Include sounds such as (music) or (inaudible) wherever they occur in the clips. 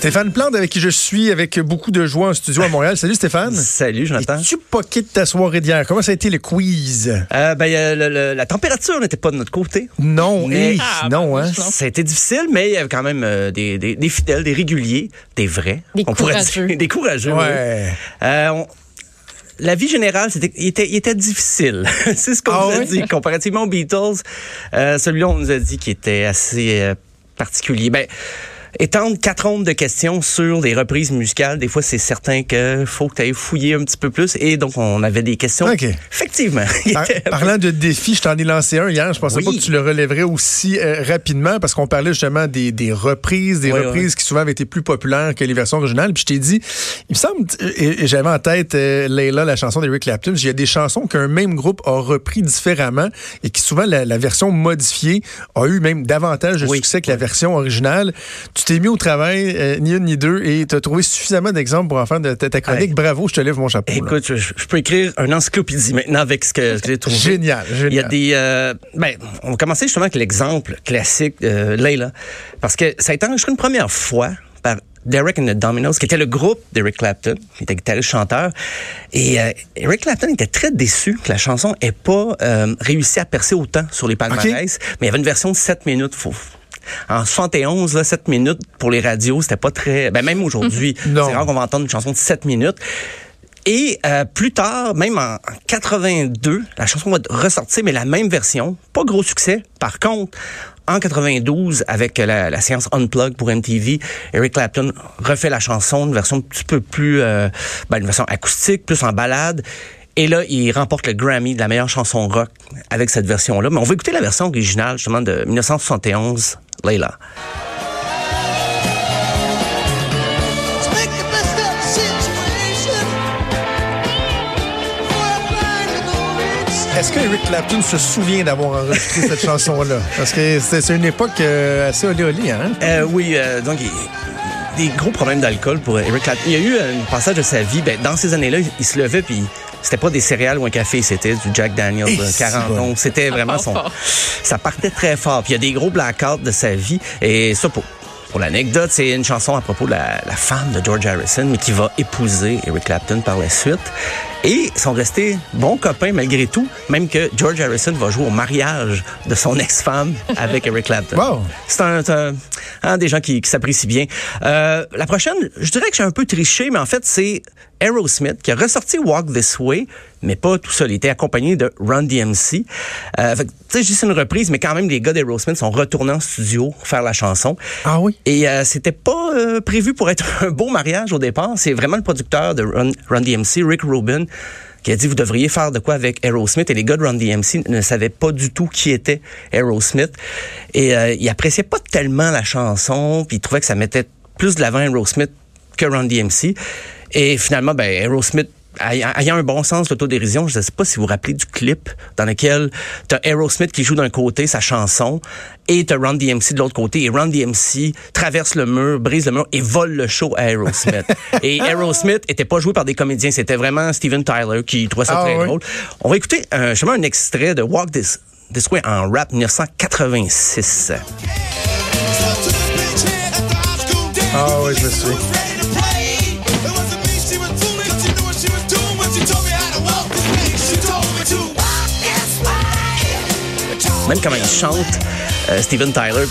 Stéphane Plante, avec qui je suis, avec beaucoup de joie en studio à Montréal. Salut Stéphane. Salut Jonathan. Es-tu poqué de ta soirée d'hier? Comment ça a été le quiz? Euh, ben, euh, le- le- la température n'était pas de notre côté. Non, Mais- hey, Ah, non, hein? Ça a été difficile, mais il y avait quand même euh, des, des- des fidèles, des réguliers, des vrais. Des on courageux. dire. (laughs) Des courageux. oui. Ouais. Euh, on- la vie générale, c'était, il, était, il était difficile. (laughs) C'est ce qu'on Ah nous a oui? dit. Comparativement aux Beatles, euh, celui-là, on nous a dit qu'il était assez euh, particulier. Ben, étendre quatre ondes de questions sur des reprises musicales, des fois, c'est certain que faut que tu ailles fouiller un petit peu plus. Et donc, on avait des questions. OK. Effectivement. Par- (laughs) parlant de défis, je t'en ai lancé un hier. Je pensais Oui. pas que tu le relèverais aussi euh, rapidement parce qu'on parlait justement des, des reprises, des Oui, reprises oui. qui souvent avaient été plus populaires que les versions originales. Puis je t'ai dit, il me semble, et, et j'avais en tête euh, Layla, la chanson d'Eric Clapton. Il y a des chansons qu'un même groupe a repris différemment et qui souvent la, la version modifiée a eu même davantage de succès que la version originale. Tu t'es mis au travail, euh, ni une ni deux, et tu as trouvé suffisamment d'exemples pour en faire de ta, ta chronique. Bravo, je te lève mon chapeau. Écoute, je, je peux écrire un encyclopédie maintenant avec ce que j'ai trouvé. Génial, génial. Il y a des. euh, ben, on va commencer justement avec l'exemple classique de Layla. Parce que ça a été enregistré une première fois par Derek and the Dominoes, qui était le groupe d'Eric Clapton, qui était guitariste-chanteur. Et euh, Eric Clapton était très déçu que la chanson ait pas euh, réussi à percer autant sur les palmarès. Mais il y avait une version de 7 minutes. Faut, en 71, là, 7 minutes pour les radios, c'était pas très... Ben, même aujourd'hui, (laughs) c'est rare qu'on va entendre une chanson de 7 minutes. Et euh, plus tard, même en 82, la chanson va ressortir, mais la même version. Pas gros succès. Par contre, en 92, avec la, la séance Unplugged pour MTV, Eric Clapton refait la chanson, une version un petit peu plus, euh, ben, une version acoustique, plus en balade. Et là, il remporte le Grammy de la meilleure chanson rock avec cette version-là. Mais on va écouter la version originale, justement, de 1971, Layla. Est-ce que Eric Clapton se souvient d'avoir enregistré cette chanson-là? Parce que c'est une époque euh, assez olé olé, hein? Euh, oui, euh, donc il- des gros problèmes d'alcool pour Eric Clapton. Il y a eu un passage de sa vie, ben, dans ces années-là, il, il se levait puis c'était pas des céréales ou un café, c'était du Jack Daniels, de c'est 40 bon. ans. C'était vraiment son... Ça partait très fort. Puis il y a des gros blackouts de sa vie. Et ça, pour, pour l'anecdote, c'est une chanson à propos de la, la femme de George Harrison, mais qui va épouser Eric Clapton par la suite. Et ils sont restés bons copains malgré tout, même que George Harrison va jouer au mariage de son ex-femme avec Eric Clapton. Wow. C'est un, c'est un- hein, des gens qui, qui s'apprécient bien. Euh, la prochaine, je dirais que j'ai un peu triché, mais en fait, c'est Aerosmith qui a ressorti Walk This Way, mais pas tout seul. Il était accompagné de Run DMC. Euh, tu sais, juste une reprise, mais quand même, les gars d'Aerosmith sont retournés en studio pour faire la chanson. Ah oui? Et euh, c'était pas euh, prévu pour être (laughs) un beau mariage au départ. C'est vraiment le producteur de Run, Run DMC, Rick Rubin, qui a dit vous devriez faire de quoi avec Aerosmith. Et les gars de Run DMC ne savaient pas du tout qui était Aerosmith. Et euh, ils appréciaient pas tellement la chanson, puis ils trouvaient que ça mettait plus de l'avant Aerosmith que Run DMC. Et finalement, ben, Aerosmith ayant un bon sens l'autodérision, je ne sais pas si vous vous rappelez du clip dans lequel tu as Aerosmith qui joue d'un côté sa chanson et tu as Run DMC de l'autre côté. Et Run DMC traverse le mur, brise le mur et vole le show à Aerosmith. (laughs) et Aerosmith était pas joué par des comédiens, c'était vraiment Steven Tyler qui trouvait ça Ah très oui. drôle. On va écouter justement un extrait de Walk This, This Way en rap 1986. Step to the stage here at the high school dance. Ah oui, je me. Même quand il chante, euh, Steven Tyler,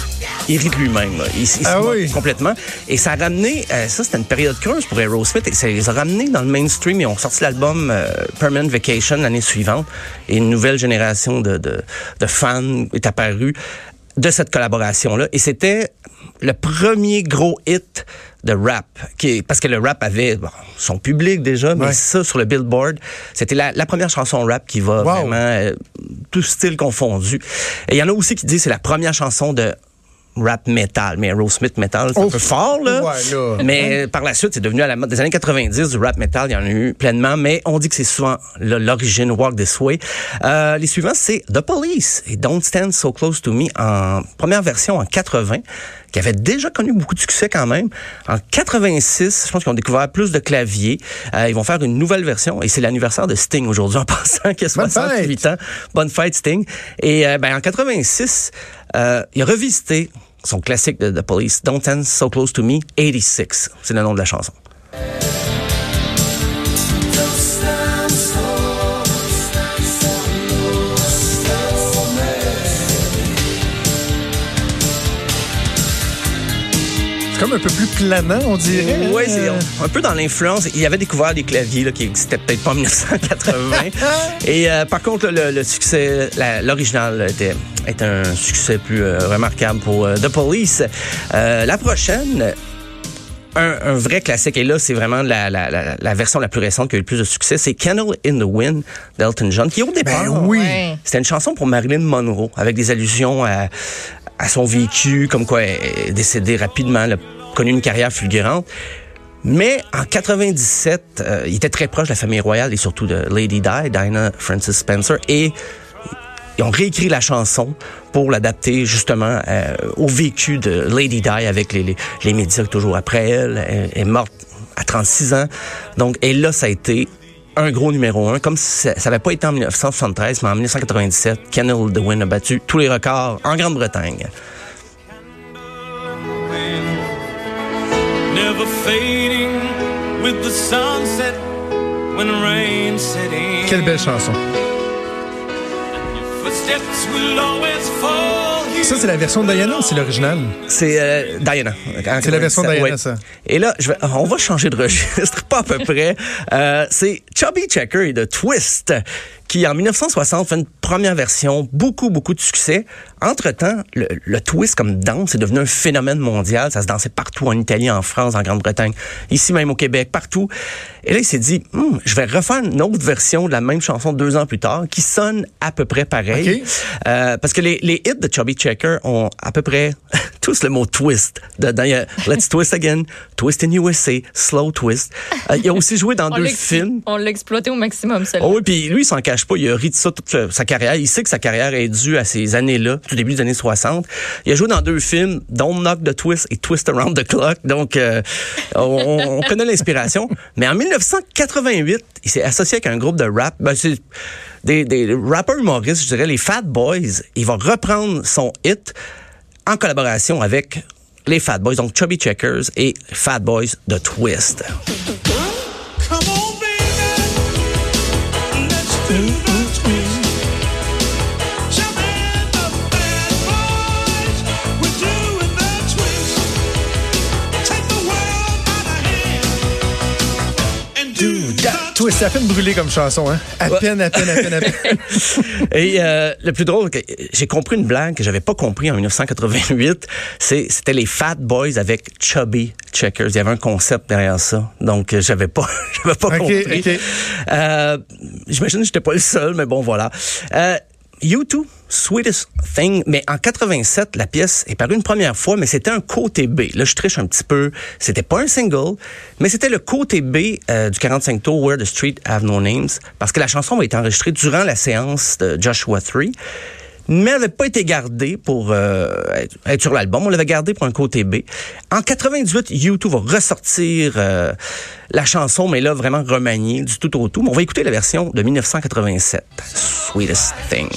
il rit de lui-même. là. Il, il Ah oui. complètement. Et ça a ramené, euh, ça c'était une période creuse pour Aerosmith, et ça les a ramenés dans le mainstream. Ils ont sorti l'album euh, Permanent Vacation l'année suivante. Et une nouvelle génération de, de, de fans est apparue de cette collaboration-là. Et c'était le premier gros hit de rap. Qui, est- parce que le rap avait bon, son public déjà, mais Ouais. ça, sur le Billboard, c'était la, la première chanson rap qui va Wow. vraiment euh, tout style confondu. Et il y en a aussi qui disent que c'est la première chanson de rap metal, mais Aerosmith metal, c'est un peu fort, là. Ouais, là. (laughs) Mais par la suite, c'est devenu à la mode des années 90 du rap metal, il y en a eu pleinement, mais on dit que c'est souvent l'origine Walk This Way. Euh, les suivants, c'est The Police et Don't Stand So Close to Me en première version en 80, qui avait déjà connu beaucoup de succès quand même. En 86, je pense qu'ils ont découvert plus de claviers. Euh, ils vont faire une nouvelle version et c'est l'anniversaire de Sting aujourd'hui en (laughs) pensant qu'il a Bonne 68 ans. Bonne fête, Sting. Et euh, ben, en 86, euh, il a revisité son classique de The Police, Don't Stand So Close to Me, 86. C'est le nom de la chanson. Comme un peu plus planant, on dirait. Oui, c'est Euh, un peu dans l'influence. Il avait découvert des claviers là, qui existaient peut-être pas en (laughs) 1980. (laughs) Et euh, par contre, le, le succès, l'original était, est un succès plus euh, remarquable pour euh, The Police. Euh, la prochaine, un, un vrai classique, et là, c'est vraiment la, la, la, la version la plus récente qui a eu le plus de succès, c'est Candle in the Wind d'Elton John, qui au départ, Ben oui. C'était une chanson pour Marilyn Monroe, avec des allusions à, à son vécu, comme quoi elle est décédée rapidement, elle a connu une carrière fulgurante. Mais en 97, euh, il était très proche de la famille royale et surtout de Lady Di, Diana Francis Spencer, et ils ont réécrit la chanson pour l'adapter justement euh, au vécu de Lady Di avec les médias toujours après elle. Elle est morte à 36 ans. Donc, et là, ça a été un gros numéro un, comme si ça n'avait pas été en 1973, mais en 1997, Kennel the Wind a battu tous les records en Grande-Bretagne. Never fading with the sunset when the rain set in. Quelle belle chanson. Ça, c'est la version de Diana ou c'est l'original? C'est euh, Diana. C'est la version de Diana, Ouais. ça. Et là, je vais, on va changer de registre, (laughs) pas à peu près. Euh, c'est Chubby Checker et The Twist, qui en 1960 fait une première version, beaucoup, beaucoup de succès. Entre-temps, le, le twist comme danse est devenu un phénomène mondial. Ça se dansait partout, en Italie, en France, en Grande-Bretagne, ici même au Québec, partout. Et là, il s'est dit, Hum, je vais refaire une autre version de la même chanson deux ans plus tard, qui sonne à peu près pareil. OK. Euh, parce que les, les hits de Chubby Checker ont à peu près (laughs) tous le mot twist. Dedans, il y a Let's Twist Again, Twist in USA, Slow Twist. Euh, il a aussi joué dans On deux films. On l'a exploité au maximum, celle-là. Oh oui, puis lui, il s'en cache pas. Il a ri de ça toute sa carrière. Il sait que sa carrière est due à ces années-là, tout début des années 60. Il a joué dans deux films, Don't Knock the Twist et Twist Around the Clock. Donc, euh, on, on connaît l'inspiration. Mais en 1988, il s'est associé avec un groupe de rap. Ben, des, des rappeurs humoristes, je dirais, les Fat Boys. Il va reprendre son hit en collaboration avec les Fat Boys, donc Chubby Checkers et Fat Boys The Twist. Let's c'est à peine brûlé comme chanson, hein? À peine, à peine, à peine, à peine. (laughs) Et euh, le plus drôle, j'ai compris une blague que j'avais pas compris en 1988. C'est c'était les Fat Boys avec Chubby Checkers. Il y avait un concept derrière ça, donc euh, j'avais pas (laughs) j'avais pas compris. ok. Euh, J'imagine que j'étais pas le seul, mais bon voilà. Euh, U2, Sweetest Thing, mais en 87, la pièce est parue une première fois, mais c'était un côté B. Là, je triche un petit peu. C'était pas un single, mais c'était le côté B euh, du 45 tours Where the Street Have No Names, parce que la chanson a été enregistrée durant la séance de Joshua 3 mais n'avait pas été gardée pour euh, être- sur l'album. On l'avait gardée pour un côté B. En 98, U2 va ressortir euh, la chanson, mais là, vraiment remaniée du tout au tout. Mais on va écouter la version de 1987, Sweetest Thing.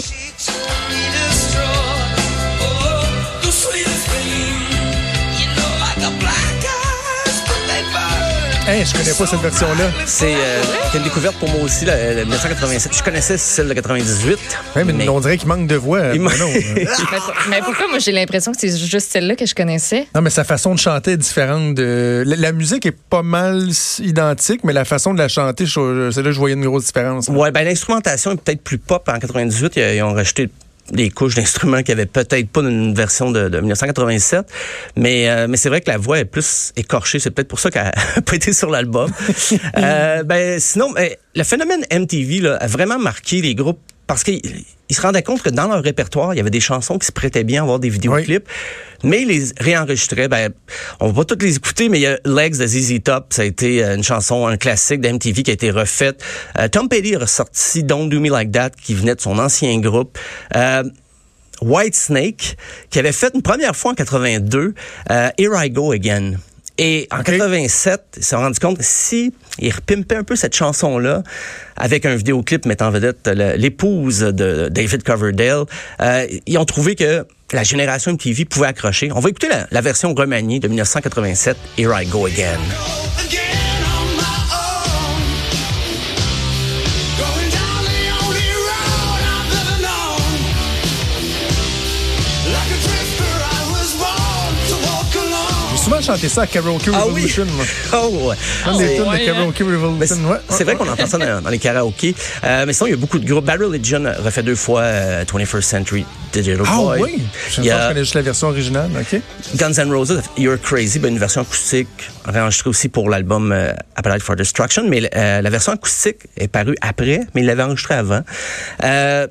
Hey, je connais pas cette version-là. C'est euh, c'était une découverte pour moi aussi, la, la 1987. Je connaissais celle de 98. Ouais, mais, on dirait qu'il manque de voix. Il Bruno. (laughs) Mais, pour- mais pourquoi moi j'ai l'impression que c'est juste celle-là que je connaissais? Non, mais sa façon de chanter est différente. De... La, la musique est pas mal identique, mais la façon de la chanter, je- c'est là que je voyais une grosse différence. Ouais, ben l'instrumentation est peut-être plus pop en 98. Ils, ils ont rajouté des couches d'instruments qui avaient peut-être pas une version de, de 1987. Mais, euh, mais c'est vrai que la voix est plus écorchée. C'est peut-être pour ça qu'elle (laughs) n'a pas été sur l'album. (laughs) euh, ben, sinon, ben, le phénomène MTV là, a vraiment marqué les groupes parce qu'ils ils se rendaient compte que dans leur répertoire, il y avait des chansons qui se prêtaient bien à avoir des vidéoclips, mais ils les réenregistraient. Ben, on va pas toutes les écouter, mais il y a Legs de ZZ Top, ça a été euh, une chanson, un classique d'MTV qui a été refaite. Euh, Tom Petty a ressorti Don't Do Me Like That, qui venait de son ancien groupe. Euh, White Snake, qui avait fait une première fois en 82, euh, Here I Go Again. Et en 87, ils se sont rendus compte que si ils repimpaient un peu cette chanson-là avec un vidéoclip mettant en vedette l'épouse de David Coverdale, euh, ils ont trouvé que la génération MTV pouvait accrocher. On va écouter la, la version remaniée de 1987, Here I Go Again. Souvent chanté ça à Karaoke Ah oui. Revolution. moi. (laughs) Oh, ouais. Un des C'est- tunes de Karaoke Mais Revolution. ouais. c'est vrai qu'on entend ça dans, dans les karaokés. Euh, mais sinon, il y a beaucoup de groupes. Bad Religion refait deux fois euh, 21st Century Digital Ah Boy. oui? Je a connais juste la version originale. OK. Guns N' Roses, You're Crazy, ben, une version acoustique enregistrée aussi pour l'album euh, for Destruction. Mais euh, la version acoustique est parue après, mais il l'avait enregistrée avant. Euh,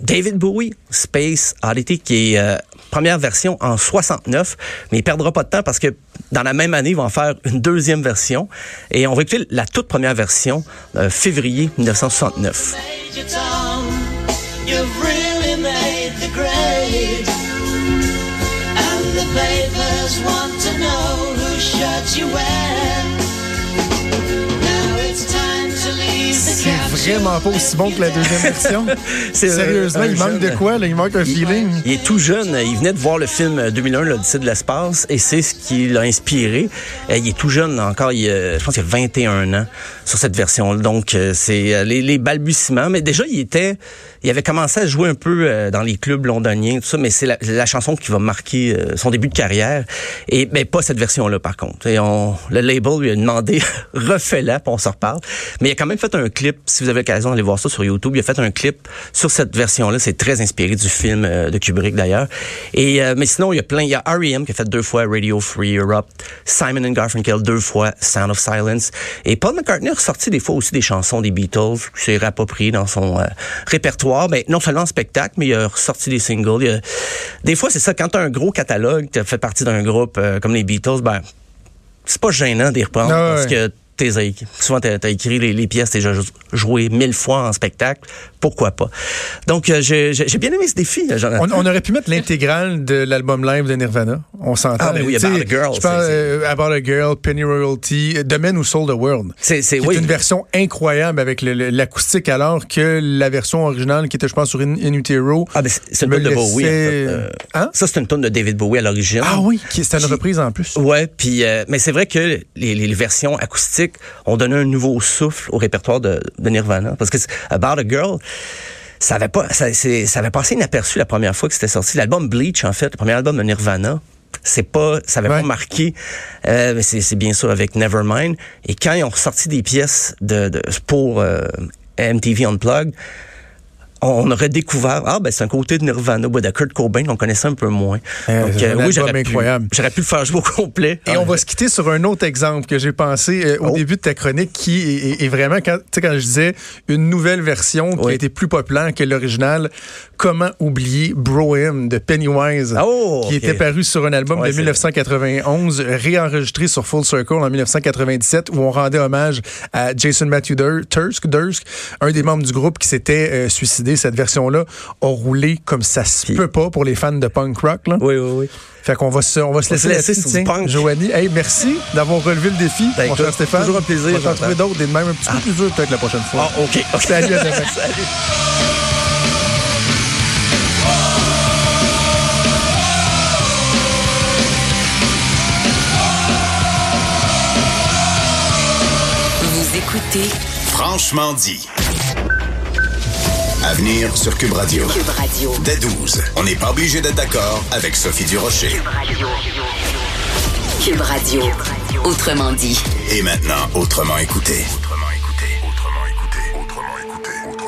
David Bowie, Space Oddity, qui est euh, première version en 69, mais il perdra pas de temps parce que dans la même année, ils vont en faire une deuxième version. Et on va écouter la toute première version, euh, février 1969. Vraiment pas aussi bon que la deuxième version. (laughs) Euh, Sérieusement, il manque de quoi? Là? Il manque un feeling. Il est tout jeune. Il venait de voir le film 2001, l'Odyssée de l'espace, et c'est ce qui l'a inspiré. Euh, Il est tout jeune encore. Il, euh, je pense qu'il a 21 ans sur cette version. Donc, euh, c'est euh, les, les balbutiements. Mais déjà, il était, il avait commencé à jouer un peu euh, dans les clubs londoniens, tout ça. Mais c'est la, la chanson qui va marquer euh, son début de carrière. Et mais pas cette version-là, par contre. Et on, le label lui a demandé (laughs) refais-la, on s'en reparle. Mais il a quand même fait un clip. Si vous avez l'occasion d'aller voir ça sur YouTube, il a fait un clip sur cette version-là. C'est très inspiré du film euh, de Kubrick d'ailleurs. Et euh, mais sinon, il y a plein. Il y a R.E.M. qui a fait deux fois Radio Free Europe, Simon and Garfunkel deux fois Sound of Silence. Et Paul McCartney a ressorti des fois aussi des chansons des Beatles, qui s'est rapproprié dans son euh, Ben, non seulement en spectacle, mais il a ressorti des singles. Il y a- Des fois, c'est ça. Quand tu as un gros catalogue, tu fait partie d'un groupe euh, comme les Beatles, ben c'est pas gênant d'y reprendre Ah ouais. parce que t'es souvent t'as as écrit les, les pièces, t'es déjà joué mille fois en spectacle, pourquoi pas? Donc euh, j'ai bien aimé ce défi, Jonathan. On, on aurait pu mettre l'intégrale de l'album live de Nirvana. On s'entend. Ah, ben oui, About a Girl, Je parle euh, About a Girl, Penny Royalty, The Man Who Sold the World. C'est oui. une version incroyable avec l'acoustique, alors que la version originale, qui était, je pense, sur In, In Utero, Ah, ben, c'est une tonne de Bowie. en fait. laissait- Euh, Hein? Ça, c'est une tonne de David Bowie à l'origine. Ah oui, c'était une reprise en plus. Ouais, puis euh, mais c'est vrai que les, les versions acoustiques ont donné un nouveau souffle au répertoire de, de Nirvana parce que About a Girl ça avait pas ça, c'est- ça avait passé inaperçu la première fois que c'était sorti l'album Bleach en fait, le premier album de Nirvana. C'est pas, ça avait Ouais. pas marqué. Euh, mais c'est, c'est bien sûr avec Nevermind. Et quand ils ont ressorti des pièces de, de pour euh, MTV Unplugged, on aurait découvert ah ben c'est un côté de Nirvana, ouais, de Kurt Cobain, on connaissait un peu moins. Euh, Donc oui, j'aurais pu, incroyable. j'aurais pu le faire jouer au complet. Et on va se quitter sur un autre exemple que j'ai pensé euh, au Oh. début de ta chronique qui est, est- est vraiment, quand, tu sais, quand je disais une nouvelle version qui Oui. a été plus populaire que l'original, comment oublier Bro-Hymn de Pennywise, Oh, qui était paru sur un album Ouais, de c'est- 1991, réenregistré sur Full Circle en 1997, où on rendait hommage à Jason Matthew Dur- Tursk, Dursk, un des membres du groupe qui s'était euh, Cette version-là a roulé comme ça se peut pas pour les fans de punk rock. Là. Oui, oui, oui. Fait qu'on va se, on va se On laisser se laisser sur du tiens. punk. Joanie, hey, merci d'avoir relevé le défi, Ben, mon cher Stéphane. toujours un plaisir, On va t'en Jonathan. trouver d'autres, des de même un petit peu plus dur peut-être la prochaine fois. Ah, OK. OK. Salut, à (laughs) demain. Vous écoutez Franchement dit. À venir sur Cube Radio. Cube Radio. Dès 12, on n'est pas obligé d'être d'accord avec Sophie Durocher. Cube Radio. Autrement dit. Et maintenant, autrement écouté.